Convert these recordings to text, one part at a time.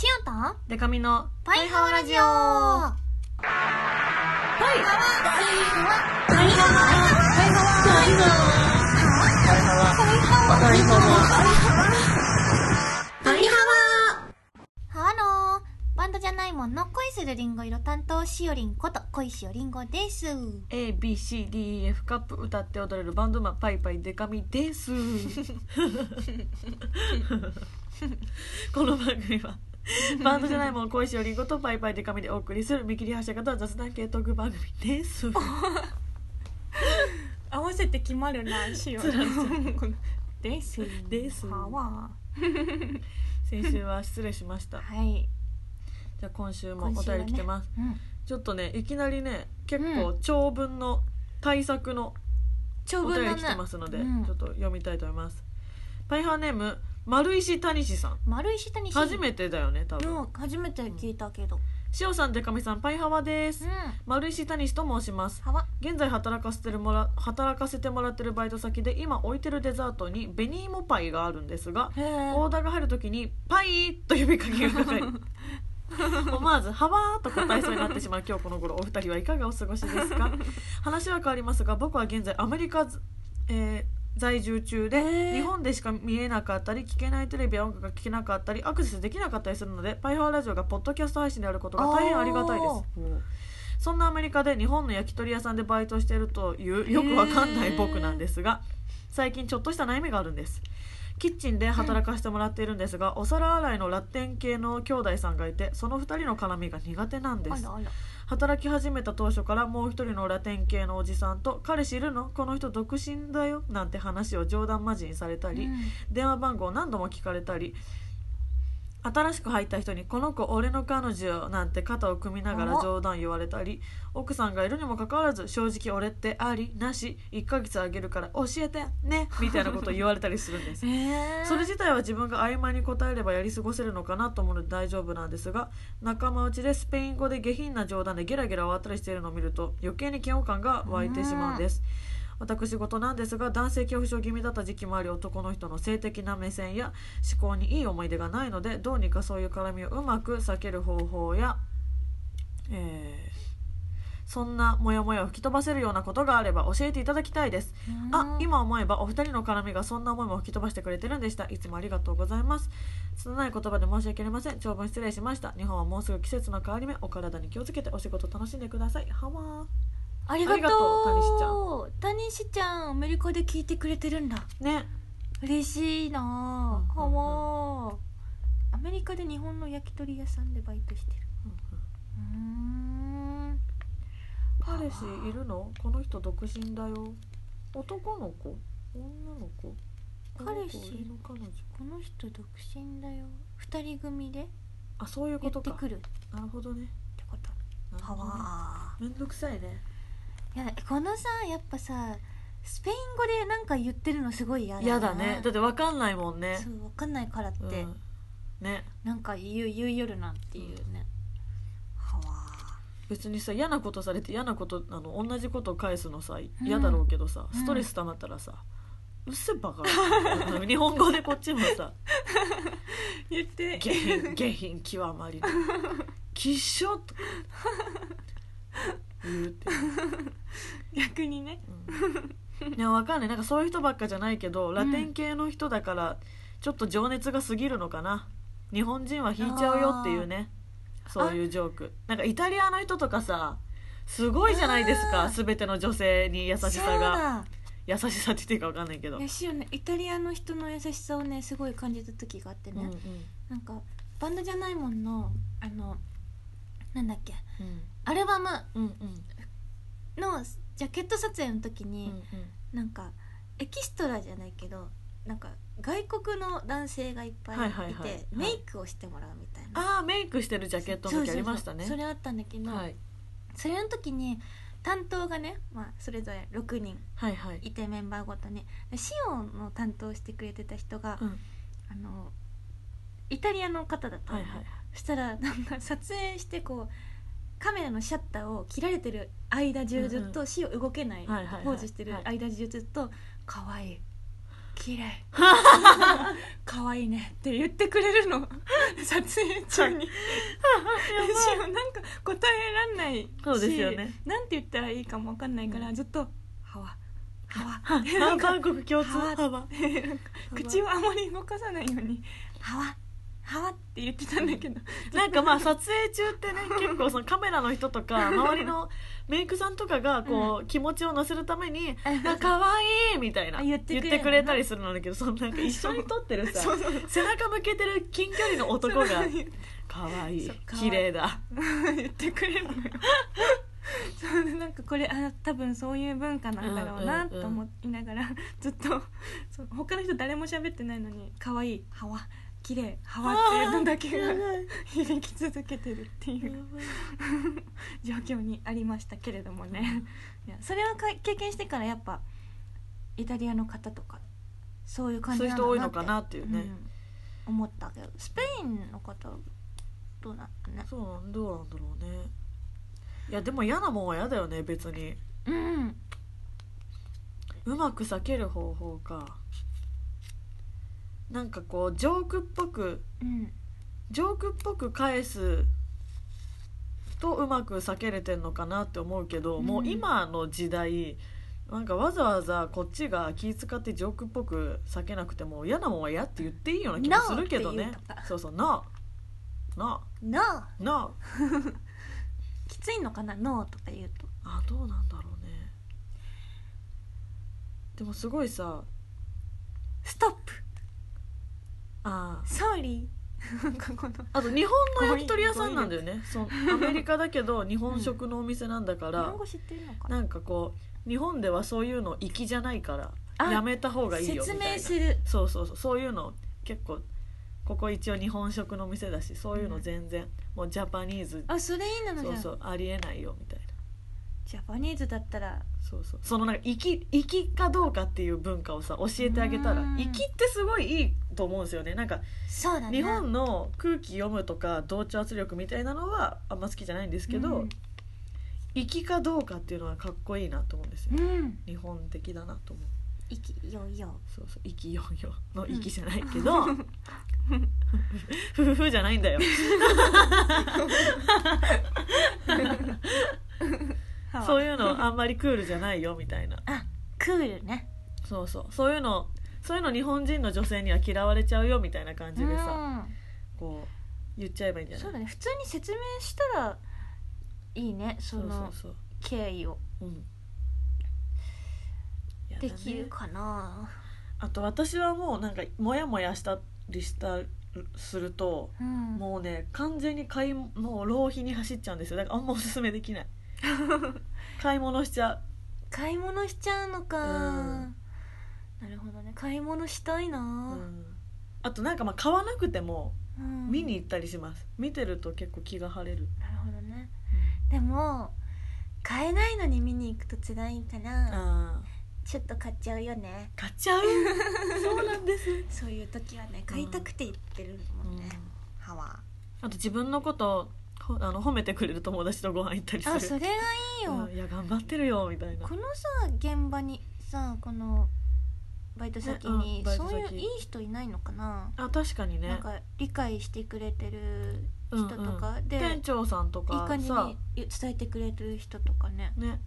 しおとデカミのパイハワラジオ。ハロー。バンドじゃないもんの恋するリンゴ色担当しおりんこと恋しおりんごです。ABCDEF カップ歌って踊れるバンドマンパイパイデカミです。この番組は バンドじゃないもん恋しおりんごとパイパイデカミでお送りする見切り発車型雑談系トーク番組です。合わせて決まるなしおつられちゃです。です。先週は失礼しました。はい。じゃあ今週もお便り来てます、うん。ちょっとねいきなりね結構長文の対策のお便り来てますので、うん。ちょっと読みたいと思います。パイハーネーム丸石谷志さん。丸石谷初めてだよね多分。うん初めて聞いたけど。塩さんでかみさんパイハワです、うん。丸石谷志と申します。はわ現在働かせてるもら働かせてもらってるバイト先で今置いてるデザートに紅芋パイがあるんですがへえオーダーが入るときに「パイ!」と呼びかけがかかり思わず「はわー」と答えそうになってしまう。今日この頃お二人はいかがお過ごしですか？話は変わりますが僕は現在アメリカず、えー在住中で、日本でしか見えなかったり聞けないテレビや音楽が聞けなかったりアクセスできなかったりするのでパイハワラジオがポッドキャスト配信であることが大変ありがたいです。そんなアメリカで日本の焼き鳥屋さんでバイトしているというよくわかんない僕なんですが最近ちょっとした悩みがあるんです。キッチンで働かせてもらっているんですが、お皿洗いのラテン系の兄弟さんがいてその2人の絡みが苦手なんです働き始めた当初からもう一人のラテン系のおじさんと「彼氏いるの？この人独身だよ」なんて話を冗談交じりにされたり、うん。電話番号を何度も聞かれたり新しく入った人に「この子俺の彼女」なんて肩を組みながらあ冗談言われたり奥さんがいるにもかかわらず正直俺ってありなし1ヶ月あげるから教えてね みたいなことを言われたりするんです。へえそれ自体は自分が曖昧に答えればやり過ごせるのかなと思うので大丈夫なんですが仲間内でスペイン語で下品な冗談でゲラゲラ笑ったりしているのを見ると余計に嫌悪感が湧いてしまうんです私事なんですが男性恐怖症気味だった時期もあり男の人の性的な目線や思考にいい思い出がないのでどうにかそういう絡みをうまく避ける方法や、えーそんなモヤモヤを吹き飛ばせるようなことがあれば教えていただきたいです。あ今思えばお二人の絡みがそんな思いも吹き飛ばしてくれてるんでしたいつもありがとうございます。拙い言葉で申し訳ありません。長文失礼しました。日本はもうすぐ季節の変わり目お体に気をつけてお仕事楽しんでください。はわーありがとうありがとうタニシちゃん。タニシちゃんアメリカで聞いてくれてるんだ。ね。嬉しいなあ。うんうんアメリカで日本の焼き鳥屋さんでバイトしてる。うーん。彼氏いるの？この人独身だよ。男の子？女の子？彼氏彼女。この人独身だよ。二人組であそういうことか。言ってくる。っなるほどね。てこと。ね。わめんどくさいねいやこのさやっぱさスペイン語でなんか言ってるのすごい嫌だ嫌だね。だってわかんないもんね。そう分かんないからって、うん。ね。なんか言う言うよるなっていうね、はわ別にさ嫌なことされて嫌なことあの同じことを返すのさん。嫌だろうけどさ、うん。ストレス溜まったらさ「うっせバカ」あ の日本語でこっちもさ言って。下品下品極まりの「きっしょ」とか言うって。逆にね。うん。いやわかんない。なんかそういう人ばっかじゃないけどラテン系の人だからちょっと情熱が過ぎるのかな。日本人は引いちゃうよっていうね。そういうジョーク。なんかイタリアの人とかさすごいじゃないですか全ての女性に優しさが。だ。優しさって言っていいかわかんないけど、いやしおね。イタリアの人の優しさをねすごい感じた時があってね、うんうん。なんかバンドじゃないもんのあのなんだっけ。うんアルバム。うんうん。のジャケット撮影の時うんに、なんかエキストラじゃないけどなんか外国の男性がいっぱいいて、はいはいはいはい。メイクをしてもらうみたいな、ああメイクしてるジャケットの時ありましたね。それあったんだけど、はい。それの時に担当がね、まあ、それぞれ6人。はいてメンバーごとに。でシオンの担当してくれてた人が、うん。あのイタリアの方だったのね、はいはい。そしたらなんか撮影してこうカメラのシャッターを切られてる間中ずっうんとシオ動けないポーズしてるはい。間中ずっと可愛い。綺麗。可愛いねって言ってくれるの。撮影中に。私もなんか答えらんないしそうですよね。なんて言ったらいいかも分かんないから、ずっと「はわ」「はわ」韓国共通は幅口をあまり動かさないように「はわ」「はわ」って言ってたんだけど。なんかまあ撮影中ってね 結構そのカメラの人とか周りのメイクさんとかがこう気持ちを乗せるために「あ可愛いみたいなあ言ってくれる言ってくれたりするんだけどそのなんか一緒に撮ってるさ。そうそう。背中向けてる近距離の男がそう「可愛いそう可愛い。綺麗だ。言ってくれるのよ。そうなんかこれあ多分そういう文化なんだろうなうんうんうんと思いながら、ずっとそう他の人誰も喋ってないのに可愛いはわ綺麗はわっていうのだけが 響き続けてるっていう。状況にありましたけれどもね。いやそれをか経験してからやっぱイタリアの方とかそういう感じそういう人多いのかなっていうね、うん。思ったけどスペインの方どうなんだね。そうなんどうなんだろうね。いやでも嫌なもんは嫌だよね別に。うん。うまく避ける方法かなんかこうジョークっぽくうん。ジョークっぽく返すとうまく避けれてんのかなって思うけど、うん。もう今の時代なんかわざわざこっちが気使ってジョークっぽく避けなくても嫌なもんは嫌って言っていいような気もするけど No ってね言うと。かそうそう「ノーノノーーノーきついのかなノーとか言うと。あどうなんだろうね。でもすごいさストップあソー。リーなんかこの。あと日本の焼き鳥屋さんなんだよね。そう。アメリカだけど日本食のお店なんだから、日本語知ってるのかな。なんかこう日本ではそういうの粋じゃないからあやめた方がいいよみ説たいな。明する。そうそうそう。そういうの結構ここ一応日本食の店だしそういうの全然、もうジャパニーズあそれいいなのじゃんそうそうありえないよみたいなジャパニーズだったら。そうそう。そのなんか粋粋かどうかっていう文化をさ教えてあげたらうん。粋ってすごいいいと思うんですよね。なんかそうだね。日本の空気読むとか同調圧力みたいなのはあんま好きじゃないんですけど、うん。粋かどうかっていうのはかっこいいなと思うんですよ、うん。日本的だなと思う。いきよいよ。そうそう。粋よよ。の粋じゃないけど、ふふふじゃないんだよ そういうのあんまりクールじゃないよみたいな。あクールね。そうそう。そういうのそういうの日本人の女性には嫌われちゃうよみたいな感じでさ、うん。こう言っちゃえばいいんじゃない？そうだね。普通に説明したらいいねそそうそうのそう。経緯を。うん。やだねできるかな。あと私はもうなんかモヤモヤしたりしたするとうん。もうね完全に買いもう浪費に走っちゃうんですよ。だからあんまおすすめできない 買い物しちゃう。買い物しちゃうのか、うん。なるほどね。買い物したいな、うん。あとなんかまあ買わなくてもうん。見に行ったりします。見てると結構気が晴れる、なるほどね。でも買えないのに見に行くと辛いからああちょっと買っちゃうよね。買っちゃう？そうなんです、そういう時はね買いたくて言ってるもん。ね、歯は。あと自分のことほ あの褒めてくれる友達とご飯行ったりする。あそれがいいよ、うんいや頑張ってるよみたいな。このさ現場にさこのバイト先ねに、うんバイト先。そういういい人いないのかな、あ確かにね。なんか理解してくれてる人とか、うん。うんで店長さんといいか感じさに伝えてくれてる人とかね。ね。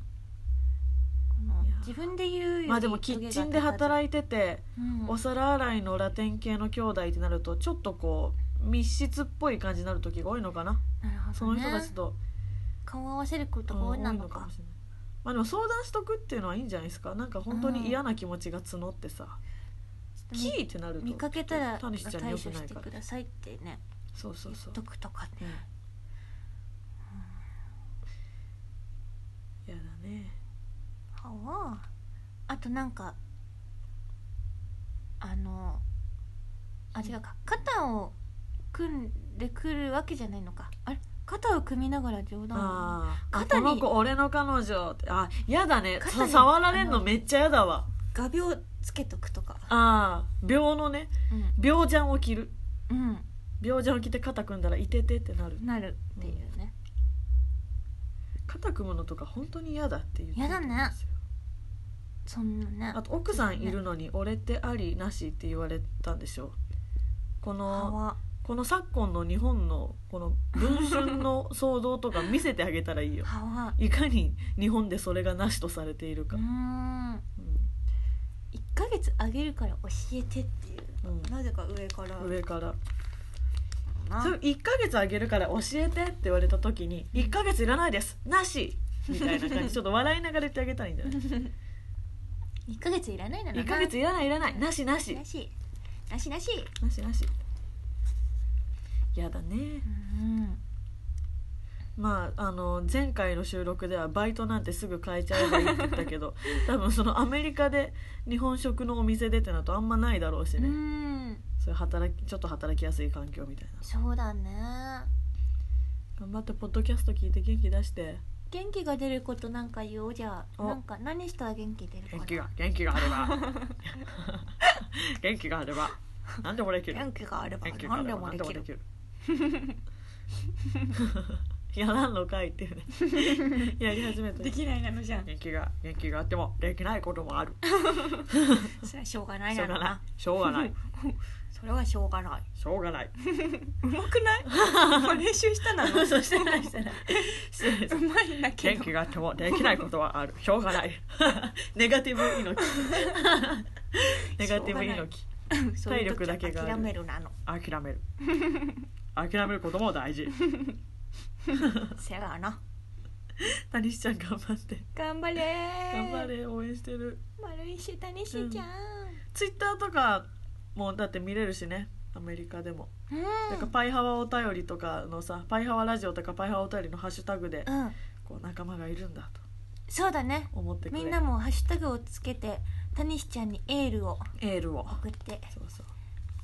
自分で言うよりまあでもキッチンで働いてて、うん。お皿洗いのラテン系の兄弟ってなるとちょっとこう密室っぽい感じになる時が多いのかな。なるほどね。その人たちと、顔合わせることうんが多いなのかもしれない。まあでも相談しとくっていうのはいいんじゃないですか。なんか本当に嫌な気持ちが募ってさ、キーってなると見かけたらタニシちゃんに対よくないから処してくださいってね。そうそうそう。言っとくとかねうん。やだね。はわあとなんかあのあ違うか。肩を組んでくるわけじゃないのか。あれ？肩を組みながら冗談。をあー。あ肩に。この子俺の彼女。ってあやだね。肩触られんあののめっちゃやだわ。画鋲つけとくとか。ああ秒のね。秒ジャンを着る。うん、秒ジャンを着て肩組んだらいててってなる。うん、なるっていうね、肩組むのとか本当に嫌だって言ってやだね。そんなね。あと奥さんいるのに俺ってありなしって言われたんでしょ。このはこの昨今の日本のこの文春の騒動とか見せてあげたらいいよ。いかに日本でそれがなしとされているか。うー、んう1ヶ月あげるから教えてっていう、うん。なぜか上から。ん、上から。な。それ1ヶ月あげるから教えてって言われた時に「1ヶ月いらないです。なし!」みたいな感じ。ちょっと笑いながら言ってあげたらいいんじゃない？1ヶ月いらないなら1ヶ月いらないいらない。なしなし。なし。なしなし。なしなしやだね。うん。まああの前回の収録ではバイトなんてすぐ変えちゃえばいいって言ったけど 多分そのアメリカで日本食のお店でってなるとあんまないだろうしうね、ん。そういう働きちょっと働きやすい環境みたいな。そうだね。頑張ってポッドキャスト聞いて元気出して。元気が出ることなんか言おう。じゃなんか何したら元気出る元気が元気があれば。元気があれば。何でもできる元気があれば。何でもできる？やらんのかいっていうね。やり始めたできないなのじゃん。元気が元気があってもできないこともある。それはしょうがないしょうがない。なのなしょうがない。それはしょうがない。しょうがない。うまくない？練習したなの？そうしてないしてない。うまいんだけど。元気があってもできないことはある。しょうがない。ネガティブ猪木ネガティブ猪木そういう時は体力だけが諦めるなの。諦める諦めることも大事。せやな。谷しちゃん頑張って。頑張れ。頑張れ。応援してる。丸石谷しちゃん。ツイッターとかもだって見れるしね。アメリカでも。うん。なんかパイハワお便りとかのさパイハワラジオとかパイハワお便りのハッシュタグでうん。こう仲間がいるんだと。そうだね。思ってみんなもハッシュタグをつけて谷しちゃんにエールをエールを。送って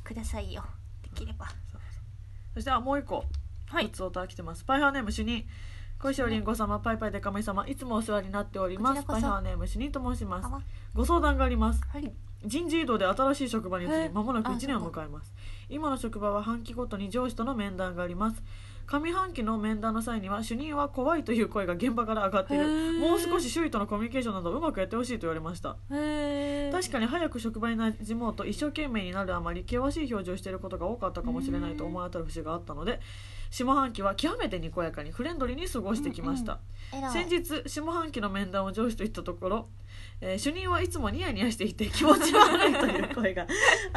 くださいよ。できれば。そうそうそしてあもう一個はい。普通歌来てます。パイハワネーム主任。小石おりんご様パイパイでかめ様いつもお世話になっております。パイハワネーム主任と申します。ご相談があります。はい。人事異動で新しい職場に移えり間もなくあ1年を迎えます。今の職場は半期ごとに上司との面談があります上半期の面談の際には主任は怖いという声が現場から上がっている。もう少し周囲とのコミュニケーションなどうまくやってほしいと言われました確かに早く職場に馴染もうと一生懸命になるあまり険しい表情をしていることが多かったかもしれないと思い当たる節があったので下半期は極めてにこやかにフレンドリーに過ごしてきました、えらい。先日下半期の面談を上司と言ったところ、えー主任はいつもニヤニヤしていて気持ち悪いという声が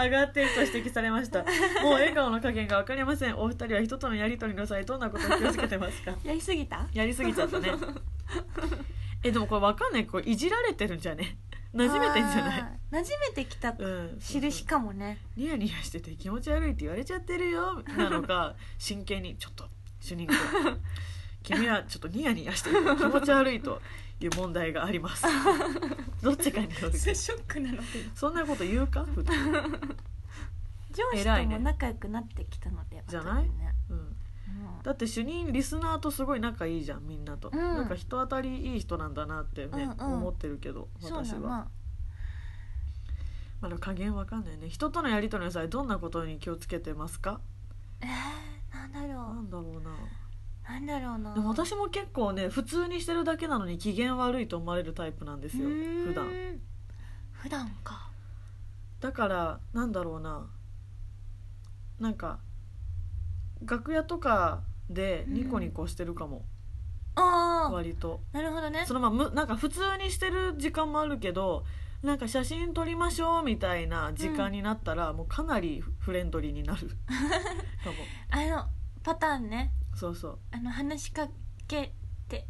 上がっていると指摘されました。もう笑顔の加減が分かりません。お二人は人とのやり取りの際どんなことを気をつけてますか？やりすぎた？やりすぎちゃったね。えでもこれ分かんない。これいじられてるんじゃね？馴染めてんじゃない？馴染めてきたうん。印かもね。ニヤニヤしてて気持ち悪いって言われちゃってるよ。なのか 真剣にちょっと主任君君はちょっとニヤニヤしてる気持ち悪いという問題があります。どっちか。によるショックなので。そんなこと言うか？普通、上司とも仲良くなってきたのでじゃない？ねうん、うんだって主任リスナーとすごい仲いいじゃんみんなと、うん。なんか人当たりいい人なんだなってね、うんうん。思ってるけど私は。だなまだ加減わかんないね。人とのやり取りの際どんなことに気をつけてますか？えー、なんだろなんだろうな。うなんだろうな。でも私も結構ね普通にしてるだけなのに機嫌悪いと思われるタイプなんですよ普段。普段か。だからなんだろうな。なんか楽屋とかでニコニコしてるかも、ああ割と。なるほどね。そのままむなんか普通にしてる時間もあるけどなんか写真撮りましょうみたいな時間になったら、もうかなりフレンドリーになる。かも。あのパターンね。そうそう。あの話しかけて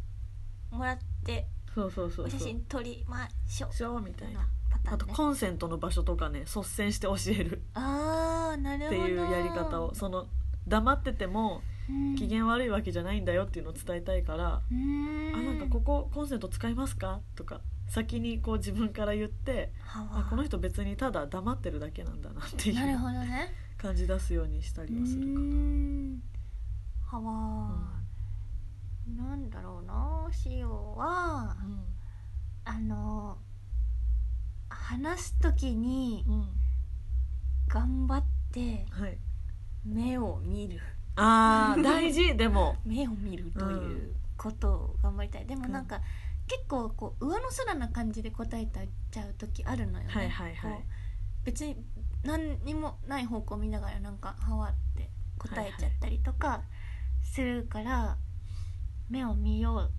もらってそうそうそうお写真撮りましょう。しょうみたいな。なパタあとーンね。コンセントの場所とかね率先して教える。ああなるほど。っていうやり方を。その黙っててもうん。機嫌悪いわけじゃないんだよっていうのを伝えたいからあなんかここコンセント使いますか？とか先にこう自分から言ってはあこの人別にただ黙ってるだけなんだなっていなるうほどね。感じ出すようにしたりはするかうーん。はわ。ー、なんだろうなしおは。うん。あの話す時にうん。頑張ってはい目を見る。あー 大事でも。目を見るということを頑張りたい。でもなんか結構こう上の空な感じで答えちゃう時あるのよね、はいはいはい。こう別に何にもない方向見ながらなんかはわって答えちゃったりとかするから、目を見よう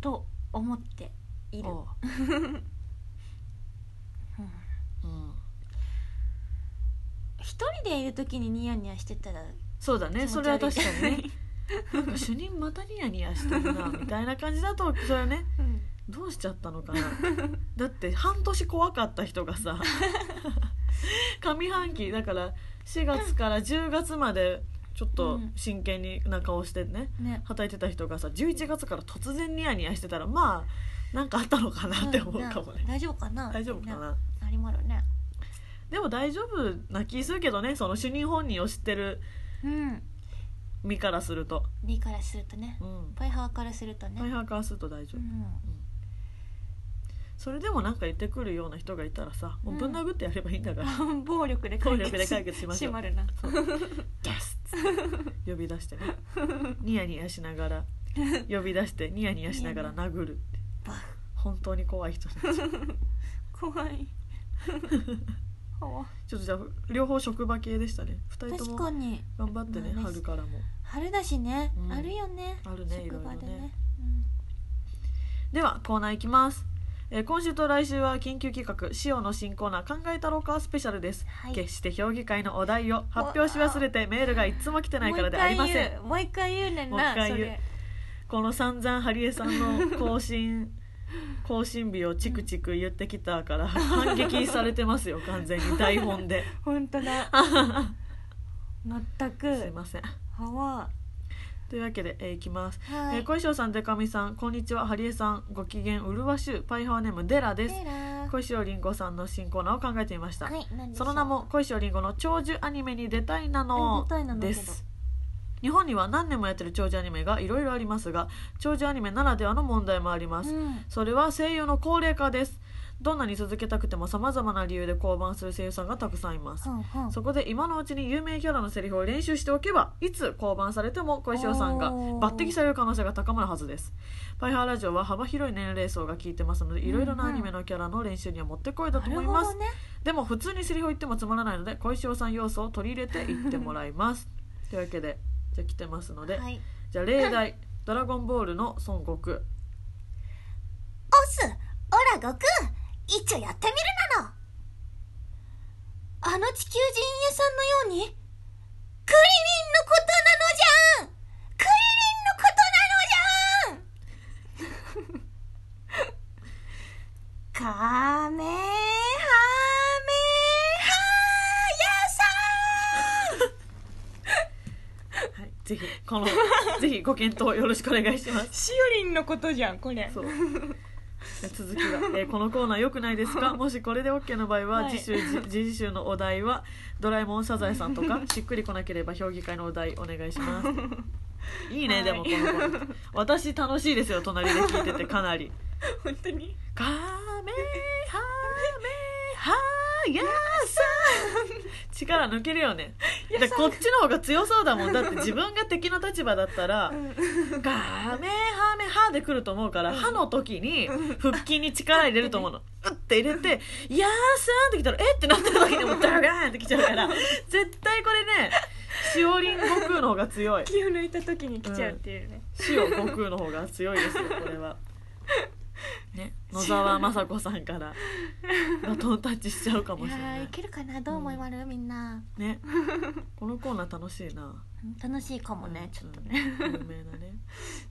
と思っている、うん一人でいる時にニヤニヤしてたらそうだね。気持ち悪い。それは確かにね。なんか主任またニヤニヤしてるなみたいな感じだとそれはねうん。どうしちゃったのかな。だって半年怖かった人がさ 上半期だから4月から10月までちょっと真剣にな顔してねね。働いてた人がさ11月から突然ニヤニヤしてたらまあなんかあったのかなって思うかもね。大丈夫かな？大丈夫かねななりまるねでも大丈夫な気するけどねその主任本人を知ってるうん。身からすると。リからするとね。うん。パイハーからするとね、大半からすると大丈夫。うん。それでもなんか言ってくるような人がいたらさもうぶん殴ってやればいいんだから、暴力で解決暴力で解決しましょう。まるな。そう。ダスッ呼び出してね。ニヤニヤしながら。呼び出してニヤニヤしながら殴るって。バ本当に怖い人たち。怖いちょっとじゃあ両方職場系でしたね。2人と確もかに。頑張ってねまあね。春からも。春だしね、うん。あるよね。あるねいろいろね。職場でねではコーナーいきます、えー今週と来週は緊急企画「塩の新コーナー考えたろうかスペシャル」です、はい。決して評議会のお題を発表し忘れてメールがいつも来てないからでありません。もう一回言う。ねんもう一な回言う。それ。この散々ハリエさんの更新更新日をチクチク言ってきたから反撃されてますよ 完全に台本で。本当だ。全く。すいません。はわ。というわけで、えーいきます、はい。えー小石さんでかみさんこんにちは。ハリエさんご機嫌うるわしゅうパイハーネームデラです。小石りんごさんの新コーナーを考えてみました、はいそう。の名も小石りんごの長寿アニメに出たいなのです日本には何年もやってる長寿アニメがいろいろありますが長寿アニメならではの問題もあります、うん。それは声優の高齢化です。どんなに続けたくても様々な理由で降板する声優さんがたくさんいます、ほんほんそこで今のうちに有名キャラのセリフを練習しておけばいつ降板されても小石尾さんが抜擢される可能性が高まるはずです。パイハーラジオは幅広い年齢層が聞いてますのでいろいろなアニメのキャラの練習にはもってこいだと思います、ね。でも普通にセリフを言ってもつまらないので小石尾さん要素を取り入れていってもらいます。というわけでじゃあ来てますので、はい。じゃあ例題「ドラゴンボール」の孫悟空。オスオラ悟空一応やってみるなの。あの地球人家さんのようにクリリンのことなのじゃん。クリリンのことなのじゃん。カメぜひこの ぜひご検討よろしくお願いします。しおりんのことじゃんこれ。そう。続きが、えー このコーナー良くないですか？もしこれで OK の場合は、はい。次週じ次次週のお題は「ドラえもんサザエさん」とか しっくりこなければ評議会のお題お願いします。いいね、はい。でもこのコーナー。私楽しいですよ隣で聞いててかなり。本当に「カメハメハヤさん」力抜けるよね。でこっちの方が強そうだもん。だって自分が敵の立場だったら「ガメハメハ」で来ると思うから「歯の時に腹筋に力入れると思うの。うって入れて「やーさーん」ってきたら「えっ?」てなった時にもうダガーンってきちゃうから 絶対これねしおりん悟空の方が強い。気を抜いた時に来ちゃうっていうね、塩悟空の方が強いですよこれは。ね、野沢雅子さんからバトンタッチしちゃうかもしれない。ーいけるかな？どう思いまる、みんな。ね。このコーナー楽しいな。うん楽しいかもね、うん。ちょっとね、うん。有名なね。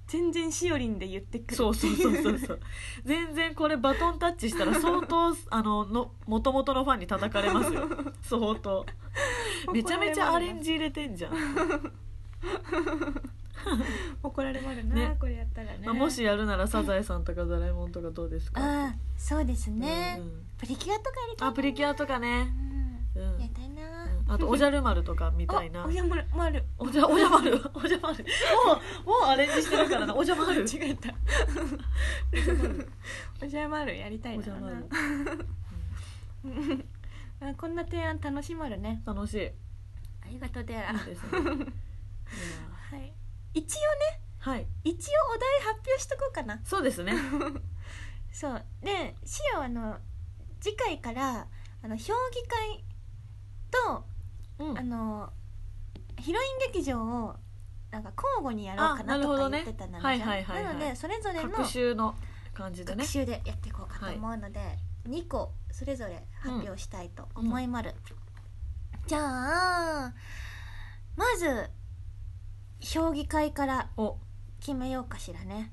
全然しおりんで言ってくる。そうそうそうそうそう。全然これバトンタッチしたら相当 あのの元々のファンに叩かれますよ。相当。めちゃめちゃアレンジ入れてんじゃん、怒られまるな、ね。これやったらね、まあ、もしやるならサザエさんとかドラえもんとかどうですか？ああそうですね、うんうん。プリキュアとかやりたいあプリキュアとかね、うん。うん。やりたいな、あとおじゃる丸とかみたいな。あ おやまるまる。おじゃおじゃ丸 おじゃ丸もうもうアレンジしてるからな。おじゃ丸違えた。おじゃまる。やりたいな。おじゃ丸あこんな提案楽しまるね。楽しい。いいありがとうでらですね。いやはい一応ねはい。一応お題発表しとこうかな。そうですね。そう。でシオあの次回からあの評議会と、うん。あのヒロイン劇場をなんか交互にやろうかあななとか言ってたのはいはいはいはい。なのでそれぞれの各週の感じでね。学習でやっていこうかと思うので、2個それぞれ発表したいと思いまる、じゃあまず評議会からお。決めようかしらね。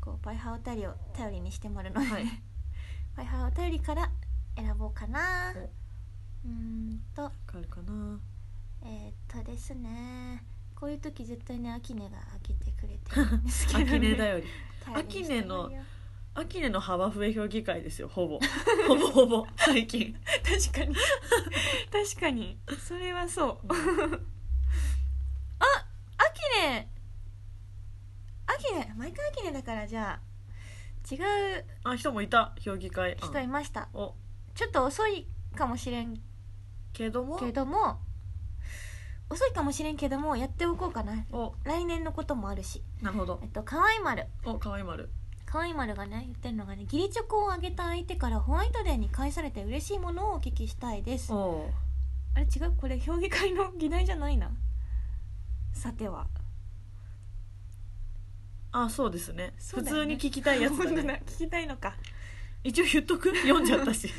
こうバイハーお便りを頼りにしてもらうので、はい。バイハーお便りから選ぼうかな。お。うーんと。わかるかな。えー、っとですね。こういう時絶対ねアキネが開けてくれてるんですけど、アね、キネだより。頼りにしてもらうよアキネの幅増え評議会ですよほぼ。ほぼほぼ最近。確かに。確かに。それはそう。あアキネアキネ毎回アキネだからじゃあ違うあ人もいた評議会。人いました。お。ちょっと遅いかもしれんけども。けども。遅いかもしれんけどもやっておこうかな。お。来年のこともあるし。なるほど。えっと河合丸。おかわい丸。河合丸がね言ってるのがね義理チョコをあげた相手からホワイトデーに返されて嬉しいものをお聞きしたいです。おあれ違う？これ評議会の議題じゃないな。さてはあそうですね。普そうだよね。通に聞きたいやつだ本当だ。ね聞きたいのか。一応言っとく。読んじゃったし。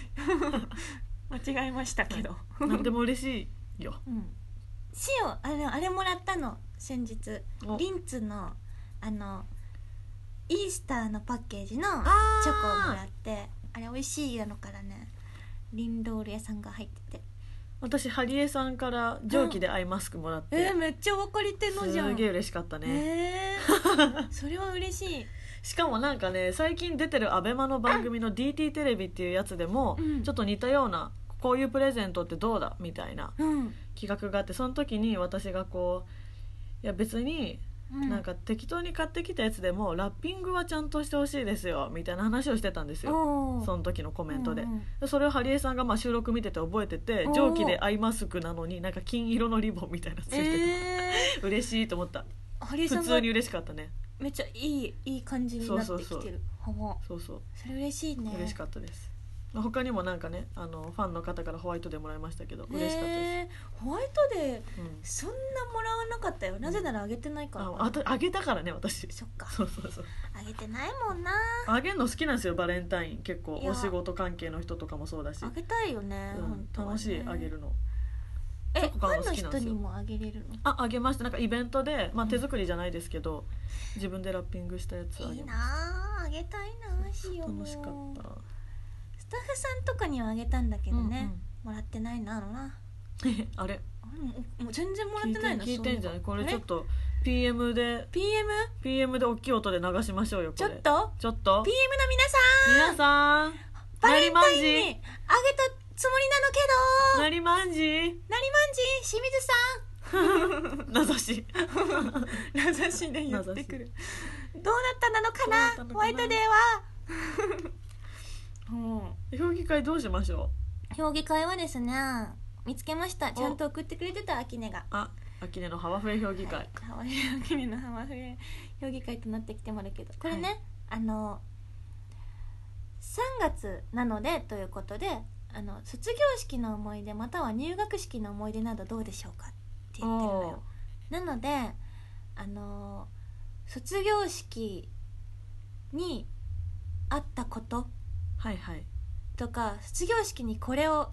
間違えましたけど、何でも嬉しいよ。うん。塩あれあれもらったの先日。お。リンツのあのイースターのパッケージのチョコをもらって。あれ美味しいのからね。リンロール屋さんが入ってて私ハリエさんから蒸気でアイマスクもらって、えー、めっちゃ分かりてんのじゃん。すげえ嬉しかったね、えー、それは嬉しい。しかもなんかね最近出てるアベマの番組の DT テレビっていうやつでも、うん。ちょっと似たようなこういうプレゼントってどうだみたいなうん、企画があってその時に私がこういや別にうん、なんか適当に買ってきたやつでもラッピングはちゃんとしてほしいですよみたいな話をしてたんですよ。その時のコメントで。うんそれをハリエさんがまあ収録見てて覚えてて蒸気でアイマスクなのになんか金色のリボンみたいなのついてえて、嬉しいと思った。ー、ハリーさんが普通に嬉しかったね。めっちゃいいいい感じになってきてる。そうそうそう。そうそう。それ嬉しいね。嬉しかったです、まあ他にもなんかねあのファンの方からホワイトデーもらいましたけど嬉しかったです、ホワイトデーうん、そんなもらわなかったよ。なぜならあげてないから。ああとあげたからね私。そっか。そうそうそう。あげてないもんな。あげるの好きなんですよバレンタイン。結構いや。お仕事関係の人とかもそうだし、あげたいよね、うん本当はね。楽しいあげるの。えチョコ買うのファンの好きなんですよ。人にもあげれるの？ああげました。なんかイベントで、まあ、手作りじゃないですけど自分でラッピングしたやつあいいなげまああげたいなしよう。楽しかった。スタッフさんとかにはあげたんだけどね、うん。もらってないなあのな。あれ？もう全然もらっててないの？聞いてんじゃない？こ。れちょっとと PM で PM? PM で大きい音で流しましょうよちょっと？ちょっと？PM の皆さん！皆さんバレンタインになあげたつもりなのけど。なりまんじ？なりまんじ？清水さん。名指し。名指しで言ってくる。どうなったなのかな？ホワイトデーは？も評議会どうしましょう？う評議会はですね見つけました。ちゃんと送ってくれてたアキネが。あ秋音のハワフエ評議会、ハワイアキネのハワフエ評議会となってきてもらうけど。これね、はい。あの3月なのでということであの卒業式の思い出または入学式の思い出などどうでしょうかって言ってるのよ。なのであの卒業式にあったことはいはい。とか卒業式にこれを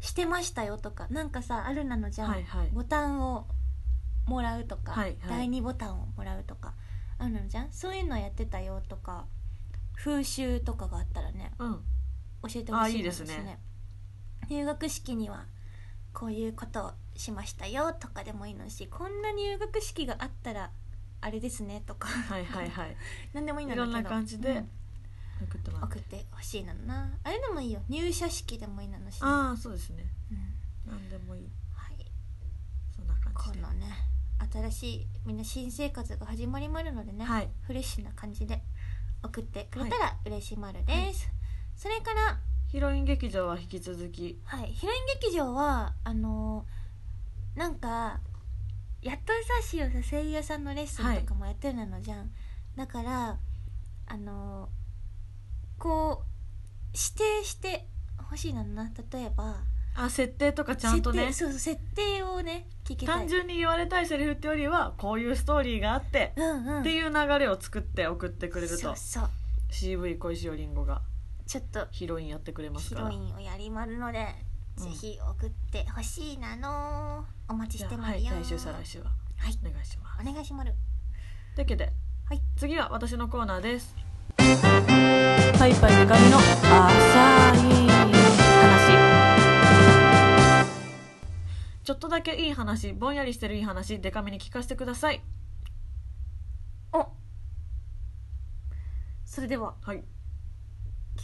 してましたよとかなんかさあるなのじゃん、はいはい。ボタンをもらうとか、はいはい。第2ボタンをもらうとかあるのじゃん。そういうのやってたよとか風習とかがあったらねうん。教えてほしいあいいですね。ね入学式にはこういうことをしましたよとかでもいいのしこんな入学式があったらあれですねとか。はいはいはい。何でもいいのだけど。いろんな感じでうん送ってもらって。送ってほしいのな。あれでもいいよ。入社式でもいいなのし、ああそうですね。うん。何でもいい。はい、そんな感じで。このね新しいみんな新生活が始まりまるのでね、はい。フレッシュな感じで。送ってくれたら嬉しいまるです、それからヒロイン劇場は引き続き。はい。ヒロイン劇場はあのーなんかやっとさしおさ声優さんのレッスンとかもやってるのじゃん、だからあのこう指定してほしいのな例えばあ設定とかちゃんとね。設定そうそう設定をね聞きたい。単純に言われたいセリフってよりはこういうストーリーがあって、うんうん。っていう流れを作って送ってくれると。そうそう。CV 小石尾りんごがちょっとヒロインやってくれますから。ヒロインをやりまるので、うん。ぜひ送ってほしいなのお待ちしてまるよ、はい来週再来週は。はい。お願いします。お願いしまるというわけで、はい。次は私のコーナーですパイパイデカミの浅い話。ちょっとだけいい話ぼんやりしてるいい話デカめに聞かせてください。お。それでは。はい。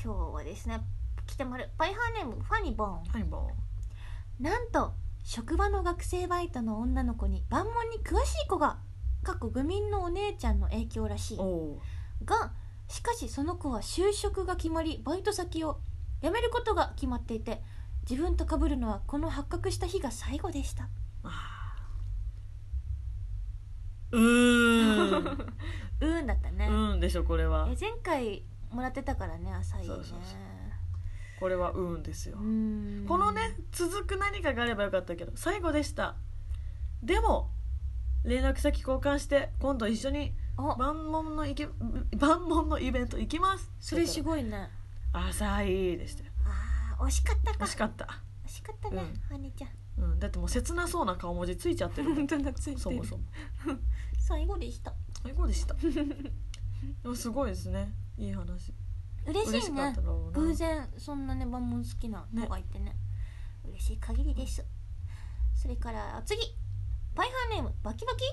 今日はですね来てまるバイハーネームファニボン。はいぼんなんと職場の学生バイトの女の子に万問に詳しい子が過去愚民のお姉ちゃんの影響らしい。がしかしその子は就職が決まりバイト先を辞めることが決まっていて自分と被るのはこの発覚した日が最後でした。うーん。うーんだったね、うんでしょこれは。え前回もらってたからね浅いね。そうそうそう。これはうんですよ。このね続く何かがあればよかったけど最後でした。でも連絡先交換して今度一緒にお。万問のいけ万問のイベント行きます。それすごいね。浅いでしたよ。あー惜しかったか。惜しかった、惜しかったね、はねちゃん。うん、だってもう切なそうな顔文字ついちゃってる。もん当だついそもそも。最後でした。最後でした。でもすごいですね。いい話。嬉しいね。偶然そんなね万問好きな子がいてね。嬉しい限りです。それから次。バイハーネームバキバキ？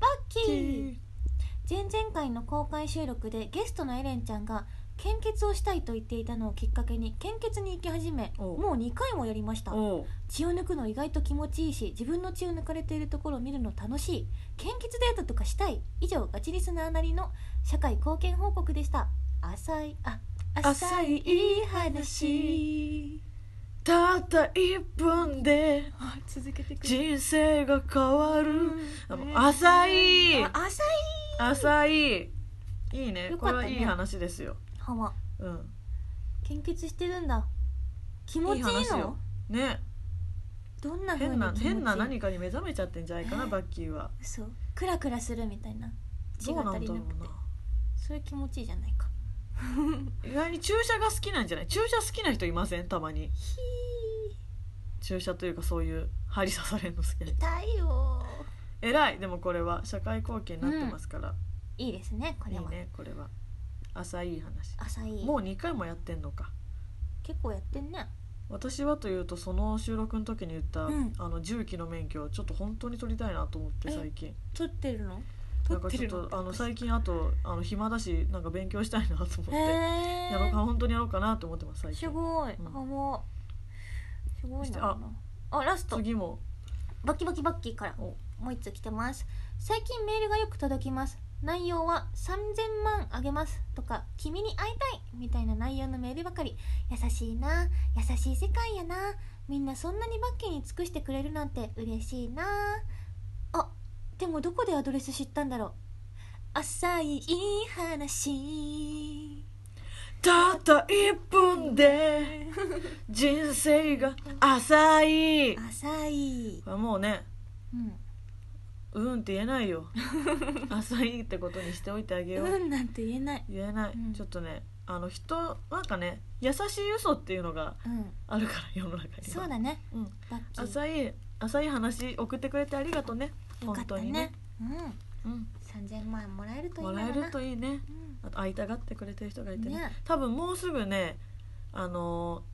バッキー前々回の公開収録でゲストのエレンちゃんが献血をしたいと言っていたのをきっかけに献血に行き始めおう。もう2回もやりました。おう。血を抜くの意外と気持ちいいし自分の血を抜かれているところを見るの楽しい。献血デートとかしたい。以上ガチリスナーなりの社会貢献報告でした。浅いあ浅いいい話。たった1分であ続けてくれ。人生が変わる。あもう浅い。あ浅い浅い。いいね。よかったね。これはいい話ですよ。はまうん。献血してるんだ。気持ちいいの？いい話よ。ね。どんな風に変な気持ちいい？変な何かに目覚めちゃってんじゃないかなえ？バッキーは。そうクラクラするみたいな。血どうがなんだろうな。くて。なそれ気持ちいいじゃないか。意外に注射が好きなんじゃない？注射好きな人いません？たまに。ひ注射というかそういう針刺されるの好きなー人。痛いよ偉い。でもこれは社会貢献になってますから、いいですねこいいれはねこれは。浅い話。浅いもう2回もやってんのか。結構やってんね。私はというとその収録の時に言った、うん。あの重機の免許をちょっと本当に取りたいなと思ってえ最近。撮ってるの？なんかちょっとあの最近あとあの暇だしなんか勉強したいなと思って、へやろうかえ本当にやろうかなと思ってます最す近ごい、うん。あもうすごいそしてなあラスト。次も。バキバキバッキーから。おもう一つ来てます。最近メールがよく届きます。内容は3000万あげます。とか君に会いたいみたいな内容のメールばかり。優しいな。優しい世界やな。みんなそんなにバッキーに尽くしてくれるなんて嬉しいな。あでもどこでアドレス知ったんだろう。浅いいい話。たった1分で 人生が浅い。浅い。もうね。うんうんって言えないよ。浅いってことにしておいてあげよう、うんなんて言えない。言えない、うん。ちょっとねあの人なんかね優しい嘘っていうのがうん。あるから世の中には。そうだね。うん、バッキー。浅い浅い話送ってくれてありがとうね。よかった当にね。うん。うん、3000万円もらえるといいもな。らえるといいね。うん。あと会いたがってくれてる人がいてね。ね。多分もうすぐねあのー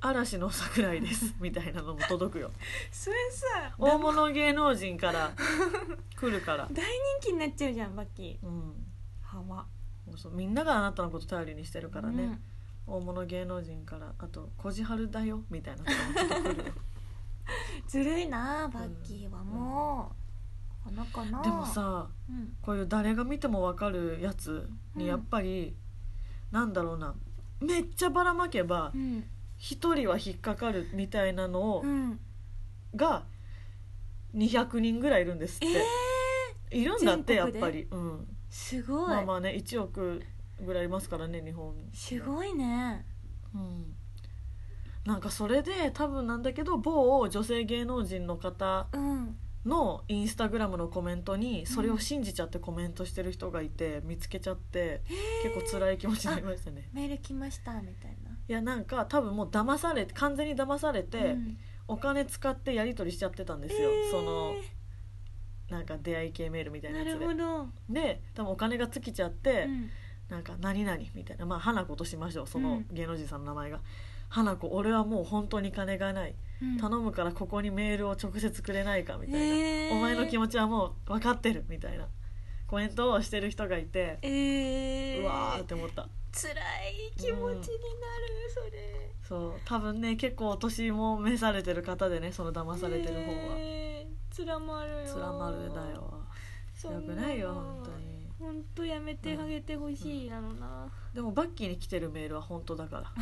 嵐の桜井です みたいなのも届くよ。それさ大物芸能人から 来るから、大人気になっちゃうじゃんバッキー。うん、はまそうみんながあなたのこと頼りにしてるからね、大物芸能人からあと「こじはるだよ」みたいなのもちょっと来るよ。ずるいなバッキーはもう、この子の。でもさうん。こういう誰が見ても分かるやつうん。にやっぱり、なんだろうな。めっちゃばらまけばうん一人は引っかかるみたいなのを、うん。が200人ぐらいいるんですって、いるんだってやっぱり。うん。すごい、まあまあね1億ぐらいいますからね日本。すごいね。うん。なんかそれで多分なんだけど某女性芸能人の方うん。のインスタグラムのコメントにそれを信じちゃってコメントしてる人がいて見つけちゃって結構辛い気持ちになりましたね。メール来ましたみたいないやなんか多分もう騙されて完全に騙されて、うん。お金使ってやり取りしちゃってたんですよ、そのなんか出会い系メールみたいななやつで。で多分お金が尽きちゃって、うん。なんか何々みたいな。まあ花子としましょう。そのうん。芸能人さんの名前が、花子俺はもう本当に金がない。うん。頼むからここにメールを直接くれないかみたいな、えー。お前の気持ちはもう分かってるみたいな。コメントをしてる人がいて、えー、うわーって思った辛い気持ちになる、それ。そう。多分ね結構お年も召されてる方でねその騙されてる方は、え。ー、つらまるよ。つらまるだよ。よくないよ本当に。本当やめてあげてほしいなのな、でもバッキーに来てるメールは本当だか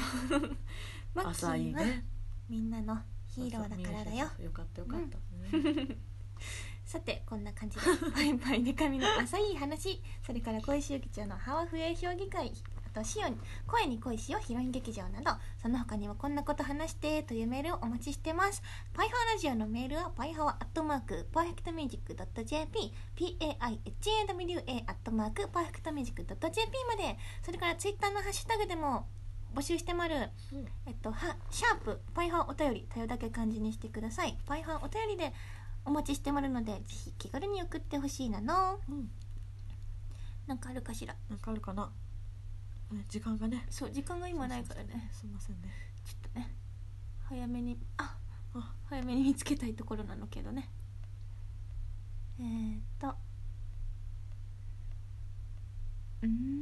ら。浅いね。みんなのヒーローだからだよ。よかったよかった、ねさてこんな感じで。パイパイデカミの浅い話。それから恋集劇場のハワフエ評議会。あとシオン声に恋しよヒロイン劇場などその他にもこんなこと話してというメールをお待ちしてますパイハワラジオのメールはパイハワアットマークパーフェクトミュージック .jp paihawa アットマークパーフェクトミュージック .jp までそれからツイッターのハッシュタグでも募集してまるうんえっと、は、シャープ、パイハーお便り、たよだけ漢字にしてください。パイハーお便りでお待ちしてまるので、ぜひ気軽に送ってほしいなの。うんなんかあるかしら？なんかあるかな？ね時間がね。そう、時間が今ないからね。すいませんね。ちょっとね、早めに、あ、あ。早めに見つけたいところなのけどね。えーっと。うん。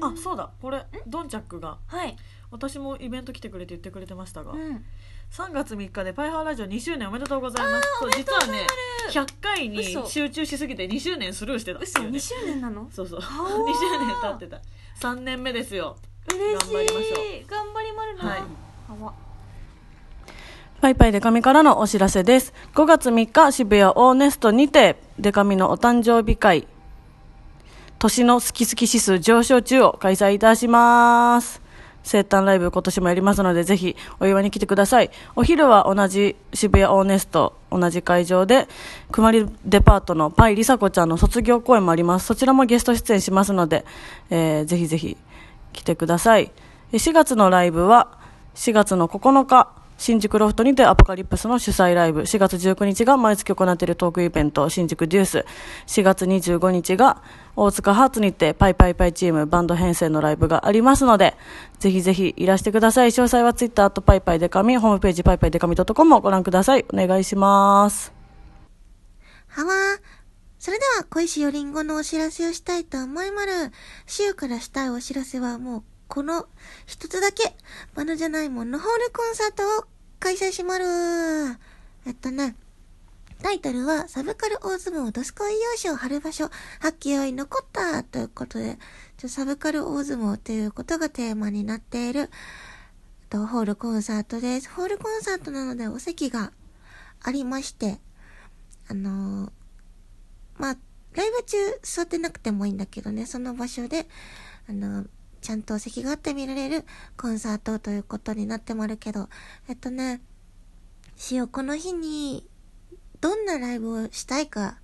あそうだ。これドンチャックが。はい。私もイベント来てくれて言ってくれてましたが、うん。3月3日でパイハーラジオ2周年おめでとうございます。そう実はね100回に嘘。集中しすぎて2周年スルーしてたって嘘、いうね。2周年なの？そうそう。2あ。ー周年経ってた。3年目ですよ。嬉しい。頑張りましょ頑張りまるな、はい。はわ。パイパイデカミからのお知らせです。5月3日、渋谷オーネストにて、デカミのお誕生日会、年の好き好き指数上昇中を開催いたします。生誕ライブ今年もやりますので、ぜひお祝いに来てください。お昼は同じ渋谷オーネスト、同じ会場で、くまりデパートのパイリサコちゃんの卒業公演もあります。そちらもゲスト出演しますので、えーぜひぜひ来てください。4月のライブは、4月の9日、新宿ロフトにてアポカリプスの主催ライブ。4月19日が毎月行っているトークイベント、新宿デュース。4月25日が大塚ハーツにてパイパイパイチームバンド編成のライブがありますので、ぜひぜひいらしてください。詳細はツイッターとパイパイデカミ、ホームページパイパイデカミ .com をご覧ください。お願いします。はわー。それでは、小石よりんごのお知らせをしたいと思いまる。週からしたいお知らせはもう、この一つだけ。バナじゃないもんのホールコンサートを開催しまる。えっとね、タイトルは、サブカル大相撲ドスコイ用紙を貼る場所、発揮い残ったということで、ちょサブカル大相撲ということがテーマになっている、とホールコンサートです。ホールコンサートなのでお席がありまして、あのーまあ、ライブ中座ってなくてもいいんだけどね、その場所で、あのちゃんと席があって見られるコンサートということになってもあるけど、えっとね、しおこの日に、どんなライブをしたいか、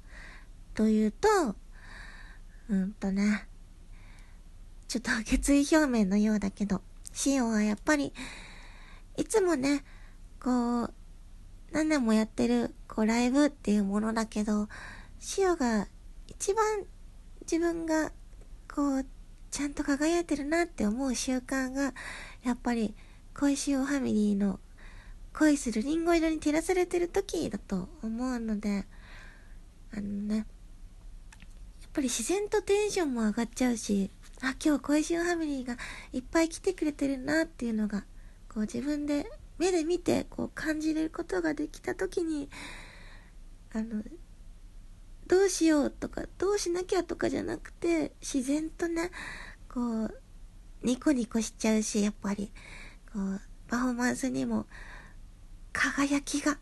というと、うんとね、ちょっと決意表明のようだけど、しおはやっぱり、いつもね、こう、何年もやってる、こう、ライブっていうものだけど、シオが一番自分が、こう、ちゃんと輝いてるなって思う習慣が、やっぱり、恋しおファミリーの恋するリンゴ色に照らされてる時だと思うので、あのね、やっぱり自然とテンションも上がっちゃうし、あ、今日恋しおファミリーがいっぱい来てくれてるなっていうのが、こう自分で目で見てこう感じることができた時にあのどうしようとかどうしなきゃとかじゃなくて自然とねこうニコニコしちゃうしやっぱりこうパフォーマンスにも輝きが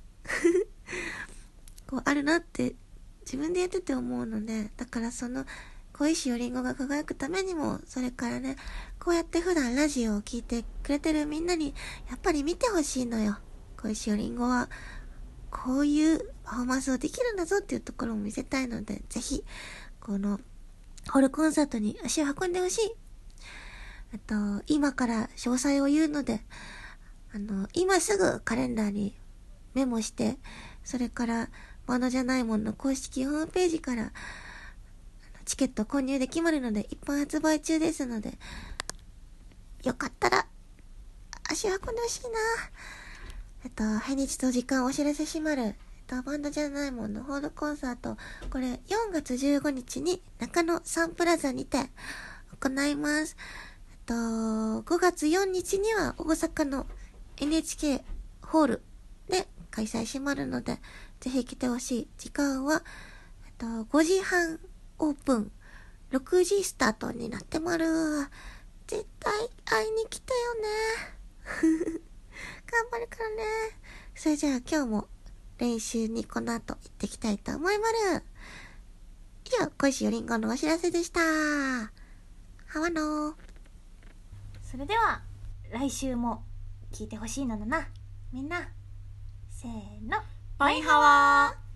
こうあるなって自分でやってて思うので、だからその恋しおりんごが輝くためにも、それからね、こうやって普段ラジオを聴いてくれてるみんなに、やっぱり見てほしいのよ。恋しおりんごは、こういうパフォーマンスをできるんだぞっていうところも見せたいので、ぜひ、この、ホールコンサートに足を運んでほしい。あと、今から詳細を言うので、あの、今すぐカレンダーにメモして、それから、バンドじゃないもんの公式ホームページから、チケット購入で決まるので、一般発売中ですので、よかったら、足運んでほしいな。えっと、日と時間お知らせしまる。えっと、バンドじゃないもんのホールコンサート、これ4月15日に中野サンプラザにて行います。えっと、5月4日には大阪の NHK ホールで開催しまるので、ぜひ来てほしい。時間は、えっと、5時半オープン、6時スタートになってまる。絶対会いに来てよね。頑張るからね。それじゃあ今日も練習にこの後行ってきたいと思いまる。以上、恋しよりんごのお知らせでした。はわのそれでは来週も聞いてほしいのだなみんなせーのバイハワー